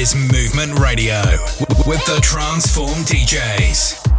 Is Movement Radio with the Transform DJs.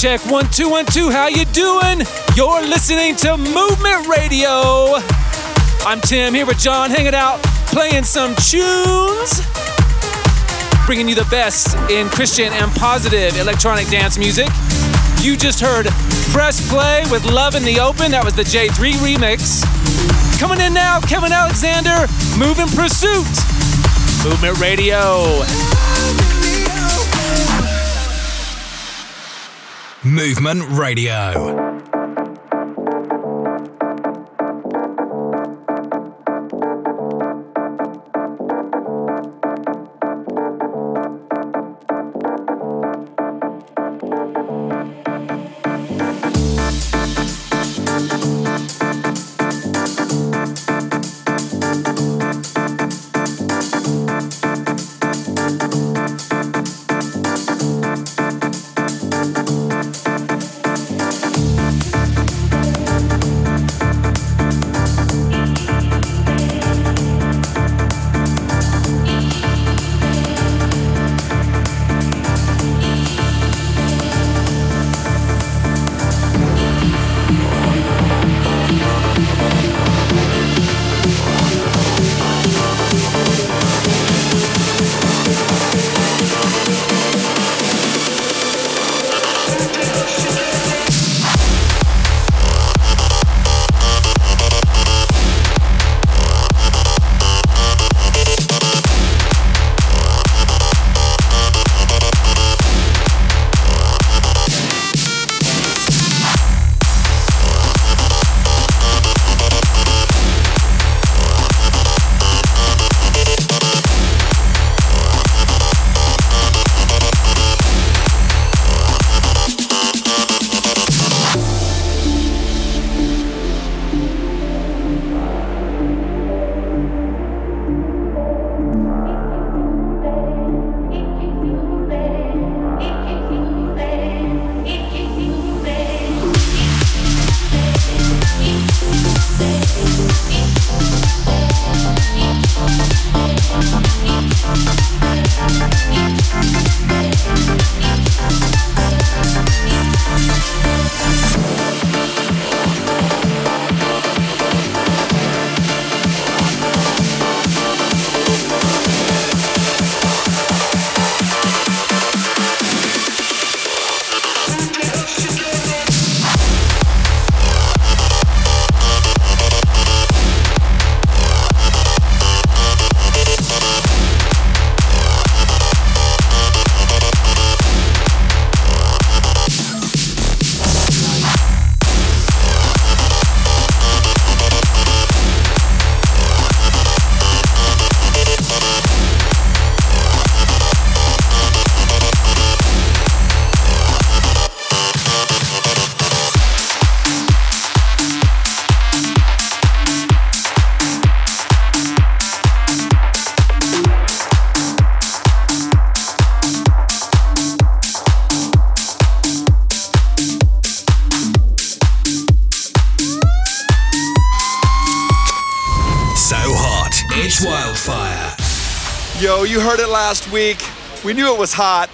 Check, one, two, one, two. How you doing? You're listening to Movement Radio. I'm Tim here with John, hanging out, playing some tunes, bringing you the best in Christian and positive electronic dance music. You just heard Press Play with Love in the Open. That was the J3 remix. Coming in now, Kevin Aleksander, Moving Pursuit. Movement Radio. Movement Radio. Week. We knew it was hot.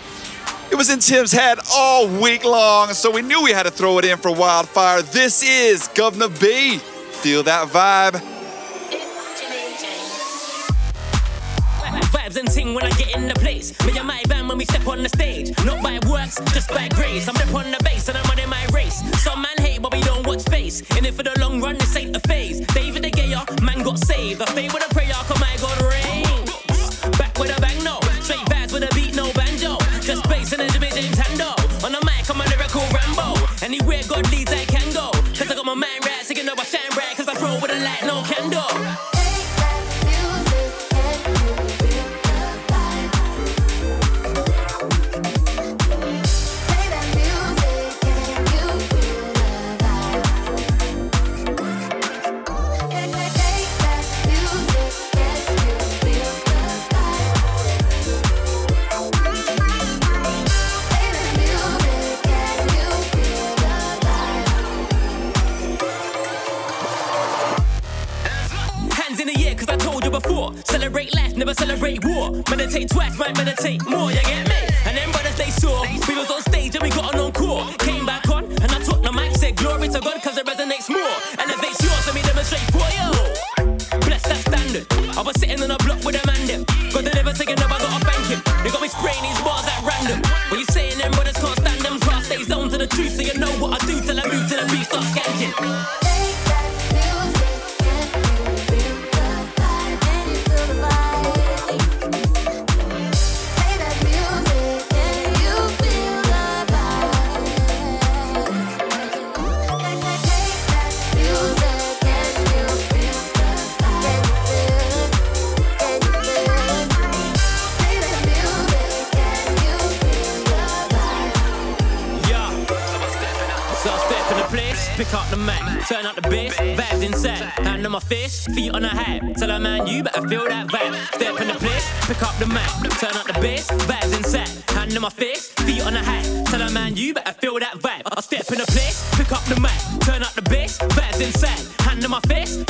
It was in Tim's head all week long, so we knew we had to throw it in for Wildfire. This is Guvna B. Feel that vibe? And ting when I get in the place. Me and my band when we step on the stage. Not by works, just by grace. I'm up on the base and I'm running my race. Some man hate, but we don't watch face. In it for the long run, this ain't a phase. David the Gayer, man got saved. I stay with a prayer, come my God Anywhere God leads, I can go. Cause I got my man Step in the place, pick up the mic, turn up the bass, vibes inside. Hand in my face, feet on the hat. Tell a man you better feel that vibe. I step in the place, pick up the mic, turn up the bass, vibes inside. Hand in my face,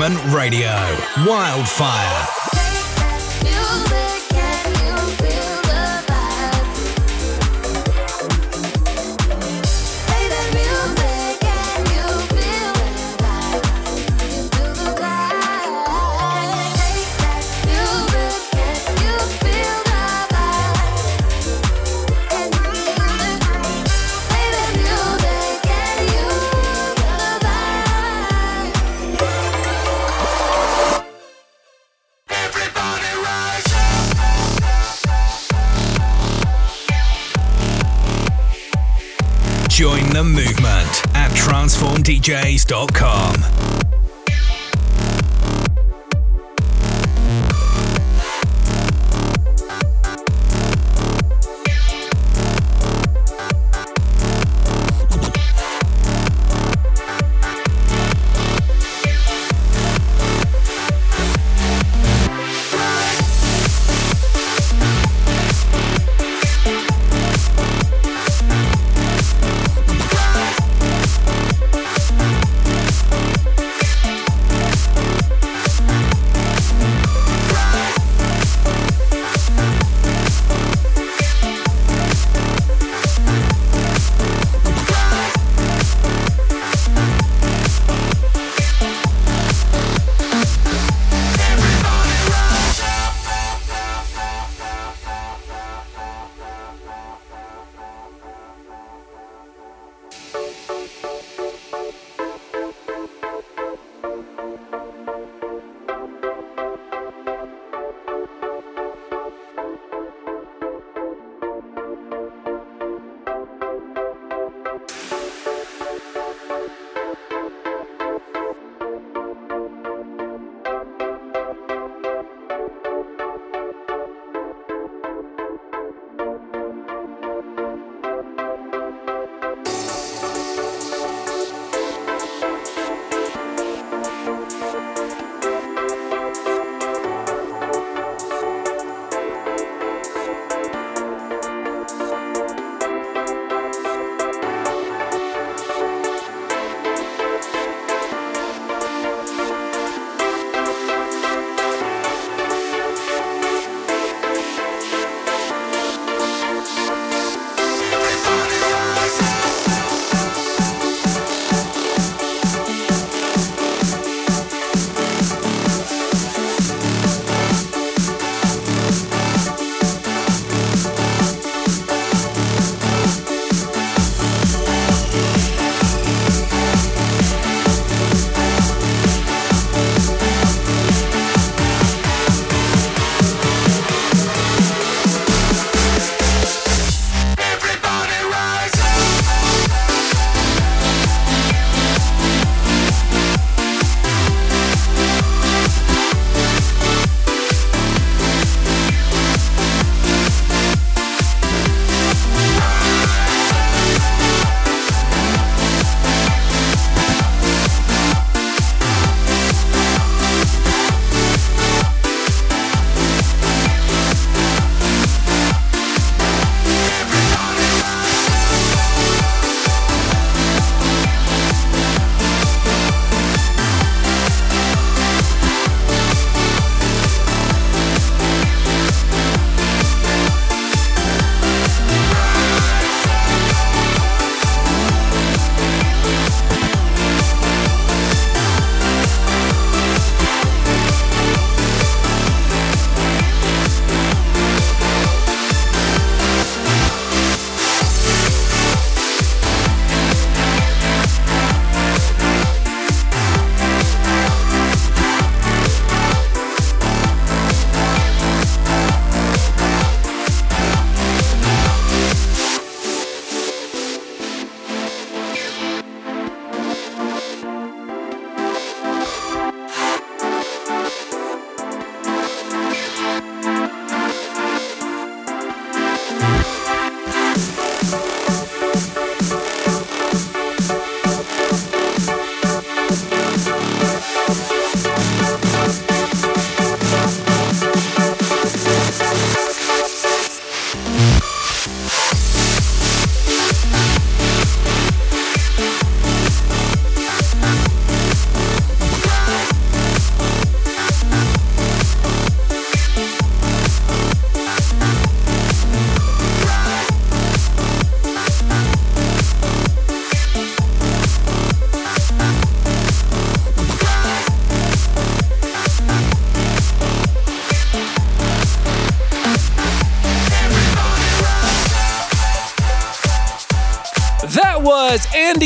Radio. Wildfire. DJs.com.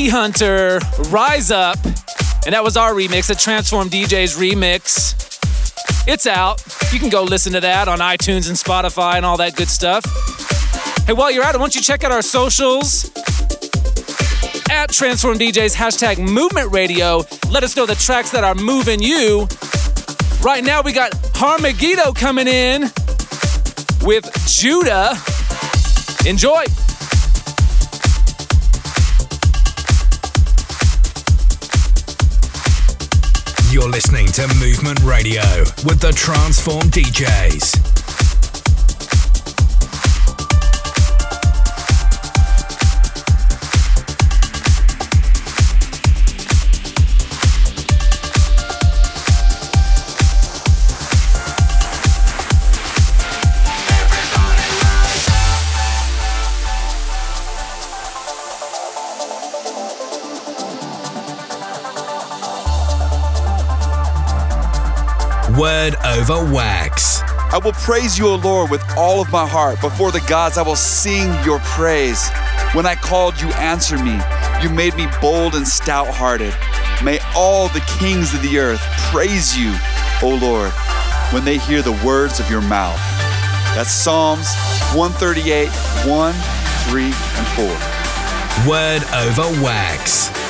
Hunter, Rise Up. And that was our remix, the Transform DJs remix. It's out. You can go listen to that on iTunes and Spotify and all that good stuff. Hey, while you're at it, why don't you check out our socials? At Transform DJs, hashtag Movement Radio. Let us know the tracks that are moving you. Right now, we got Har Megiddo coming in with Judah. Enjoy. You're listening to Movement Radio with the Transform DJs. Word over wax. I will praise you, O Lord, with all of my heart. Before the gods, I will sing your praise. When I called, you answered me. You made me bold and stout hearted. May all the kings of the earth praise you, O Lord, when they hear the words of your mouth. That's Psalms 138, 1, 3, and 4. Word over wax.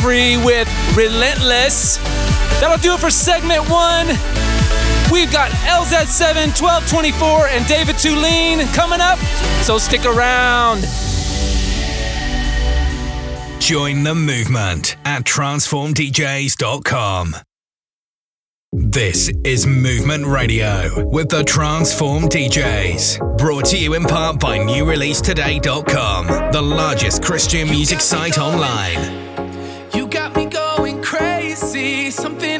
Free with Relentless. That'll do it for segment one. We've got LZ7, 1224, and David Thulin coming up, so stick around. Join the movement at transformdjs.com. This is Movement Radio with the Transform DJs. Brought to you in part by NewReleaseToday.com, the largest Christian music site online. You got me going crazy. Something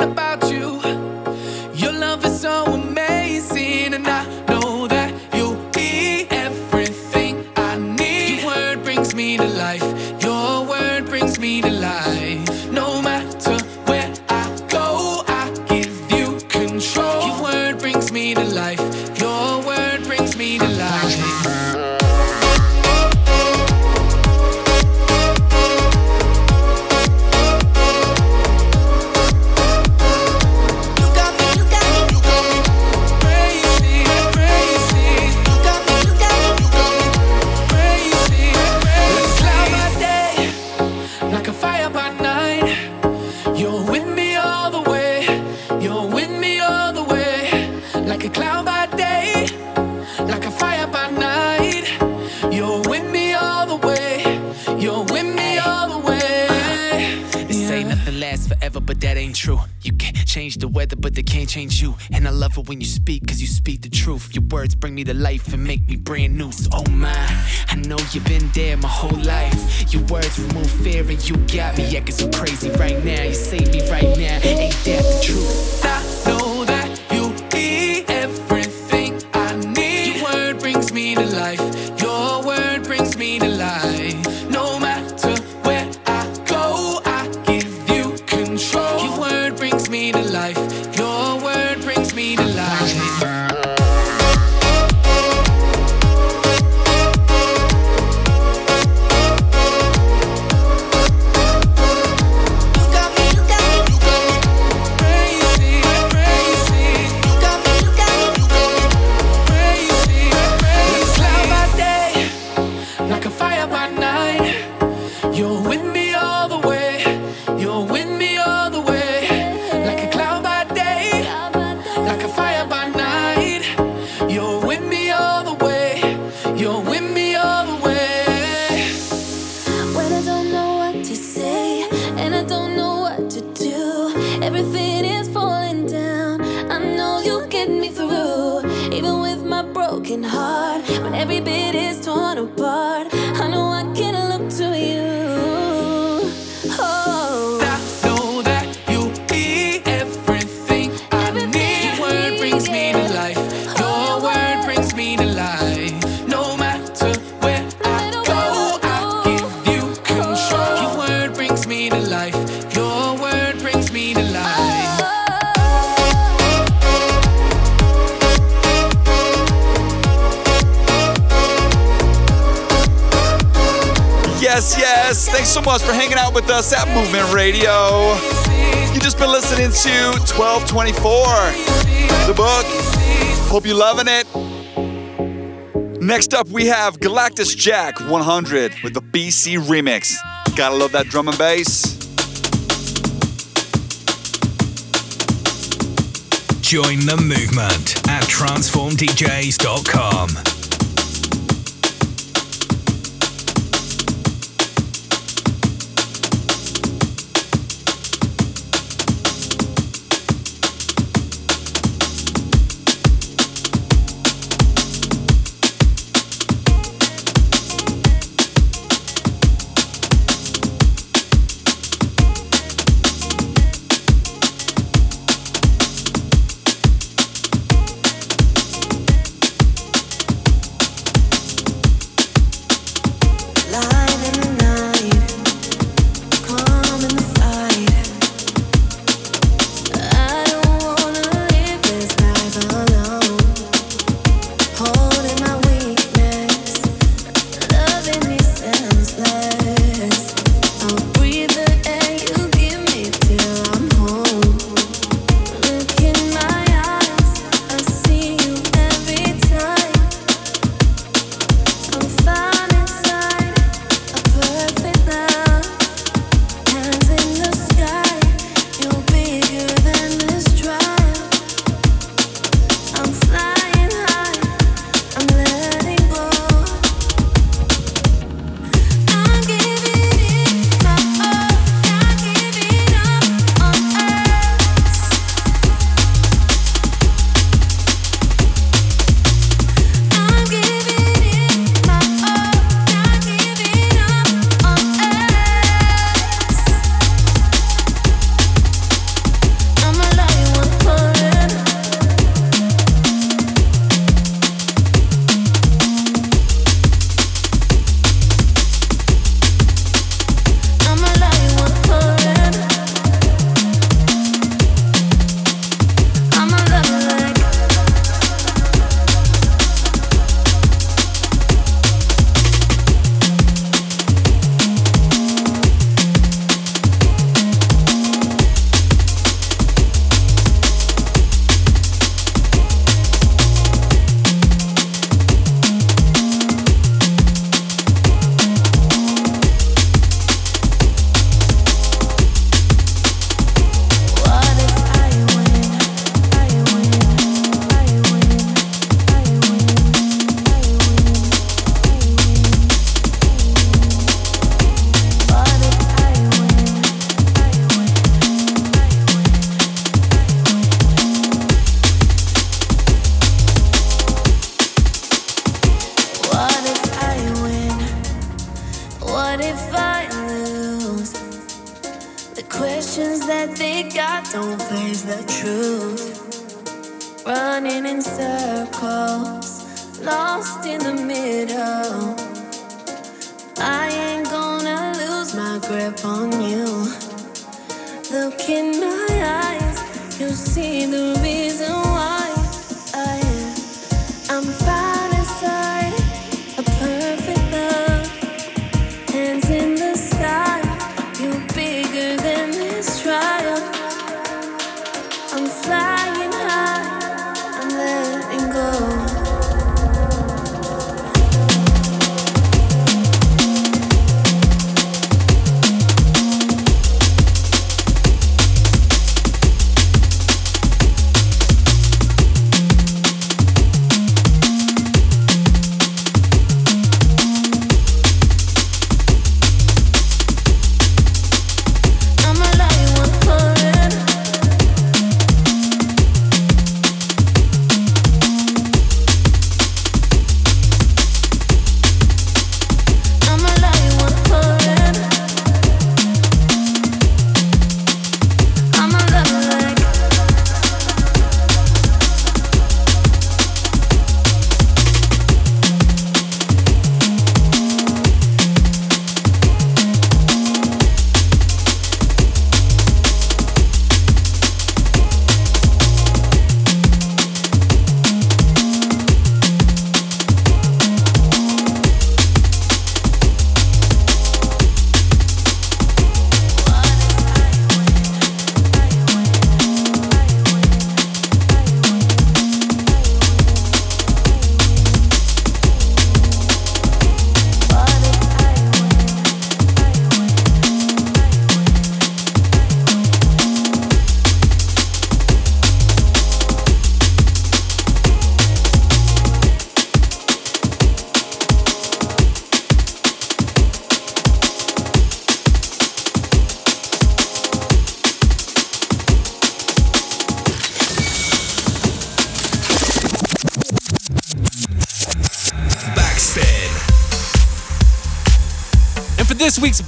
change you. And I love it when you speak, cause you speak the truth. Your words bring me to life and make me brand new. So, oh my, I know you've been there my whole life. Your words remove fear and you got me acting so crazy right now. You save me right now, ain't that the truth? I the book. Hope you loving it. Next up, we have Galactus Jack 100 with the Bcee remix. Gotta love that drum and bass. Join the movement at transformdjs.com. running in circles, lost in the middle. I ain't gonna lose my grip on you. Look in my eyes, you see the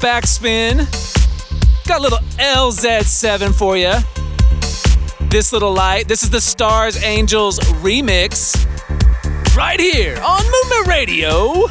backspin. Got a little LZ7 for you. This little light. This is the Starz Angels remix. Right here on Movement Radio.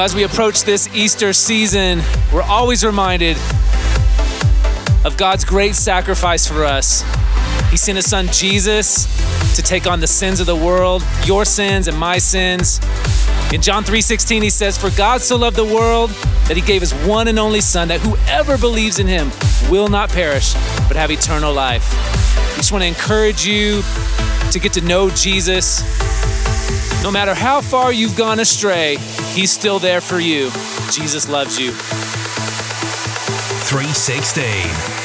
Know, as we approach this Easter season, we're always reminded of God's great sacrifice for us. He sent his son Jesus to take on the sins of the world, your sins and my sins. In John 3:16 he says, "For God so loved the world that he gave his one and only son that whoever believes in him will not perish but have eternal life." We just want to encourage you to get to know Jesus. No matter how far you've gone astray, he's still there for you. Jesus loves you. 316.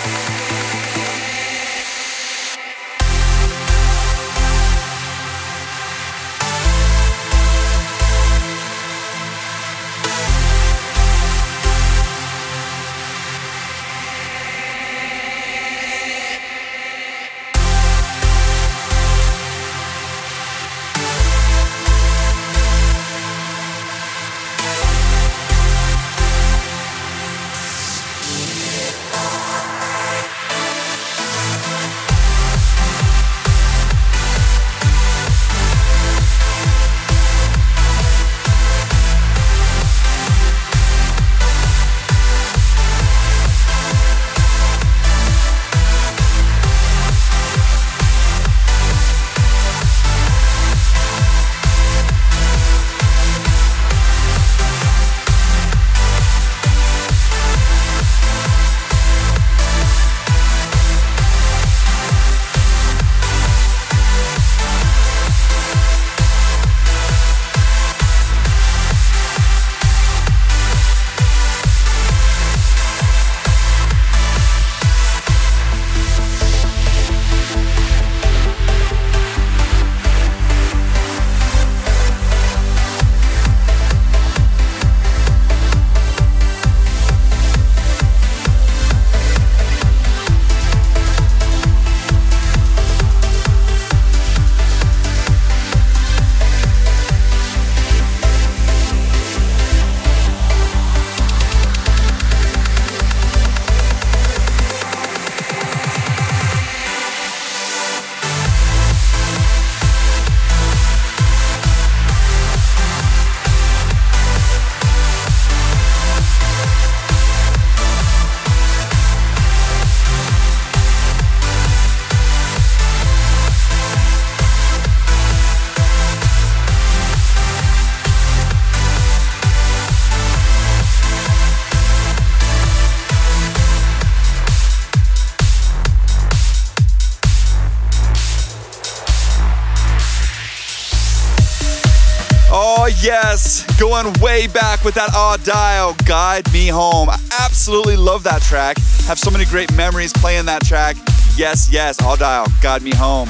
Going way back with that Audile, Guide Me Home. I absolutely love that track. Have so many great memories playing that track. Yes, yes, Audile, Guide Me Home.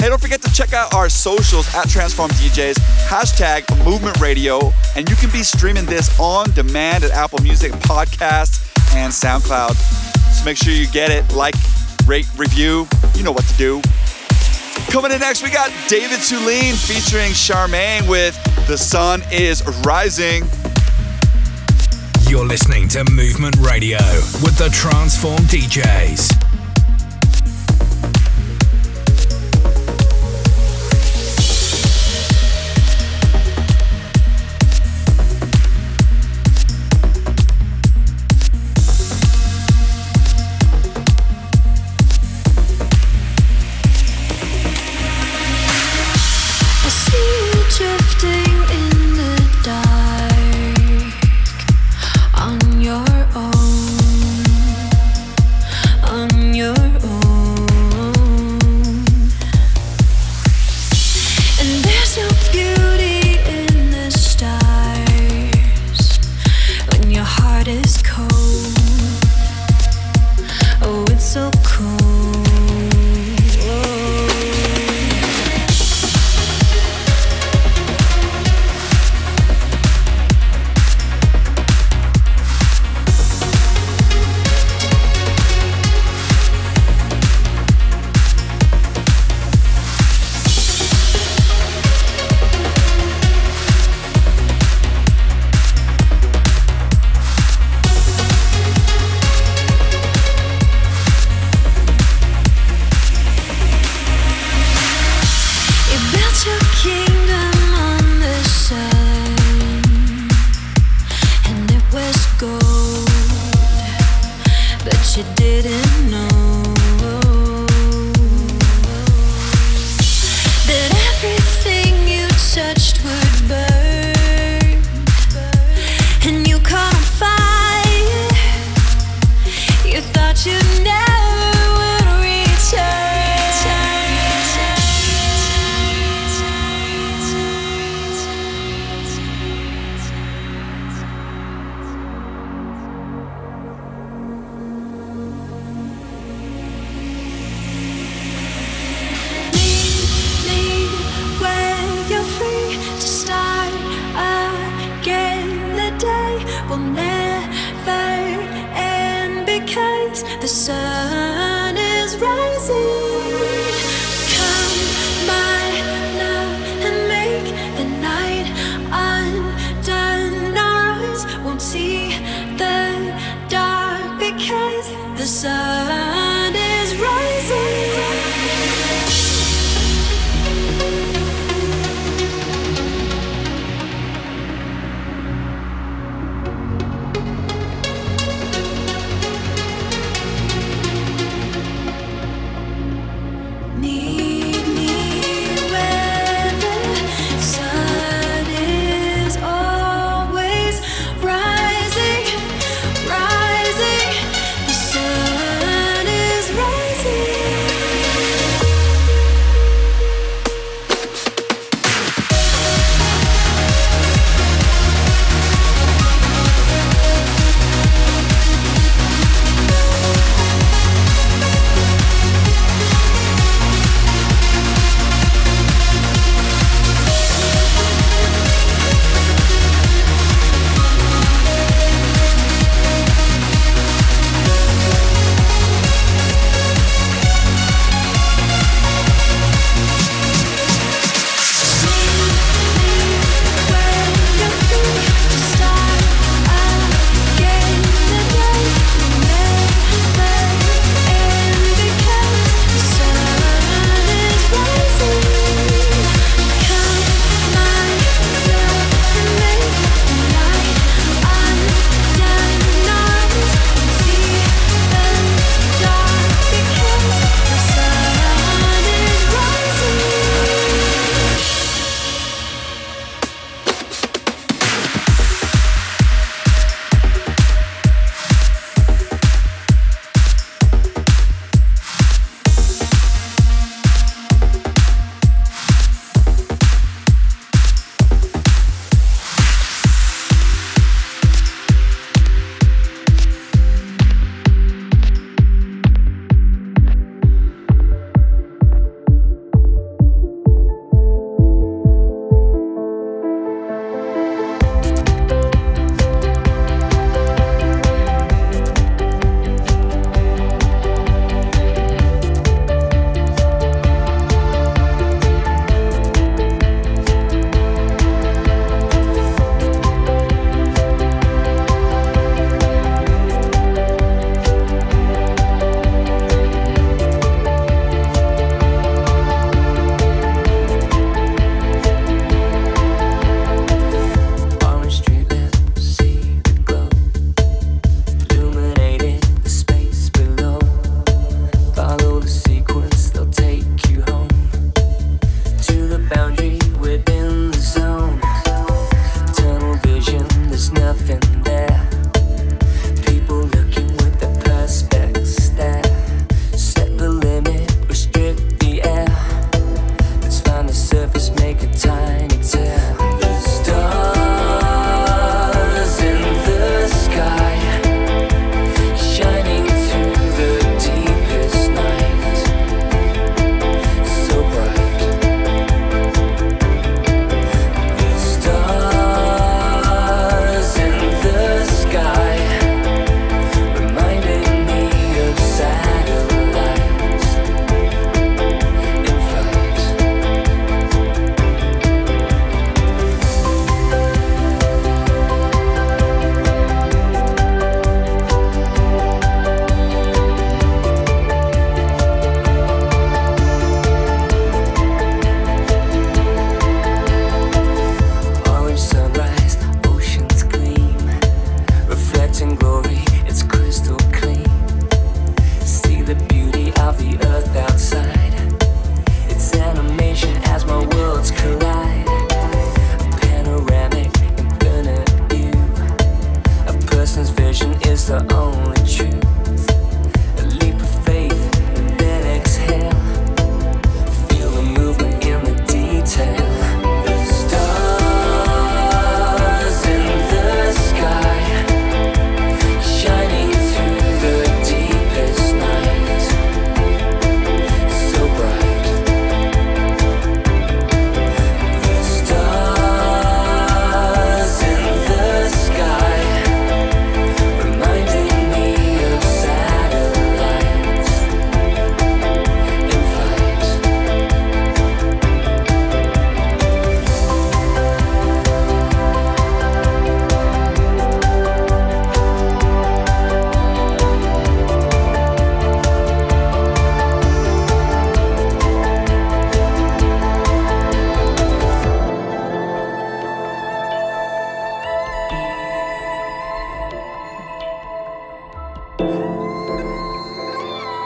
Hey, don't forget to check out our socials at Transform DJs, hashtag Movement Radio, and you can be streaming this on demand at Apple Music, Podcasts, and SoundCloud. So make sure you get it, like, rate, review. You know what to do. Coming in next, we got David Thulin featuring Charmaine with The Sun is Rising. You're listening to Movement Radio with the Transform DJs.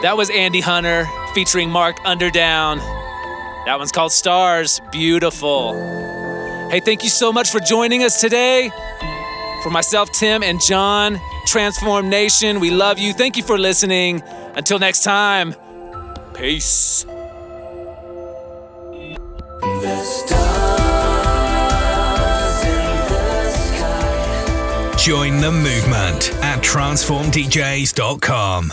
That was Andy Hunter featuring Mark Underdown. That one's called Stars. Beautiful. Hey, thank you so much for joining us today. For myself, Tim, and John, Transform Nation, we love you. Thank you for listening. Until next time, peace. Join the movement at transformdjs.com.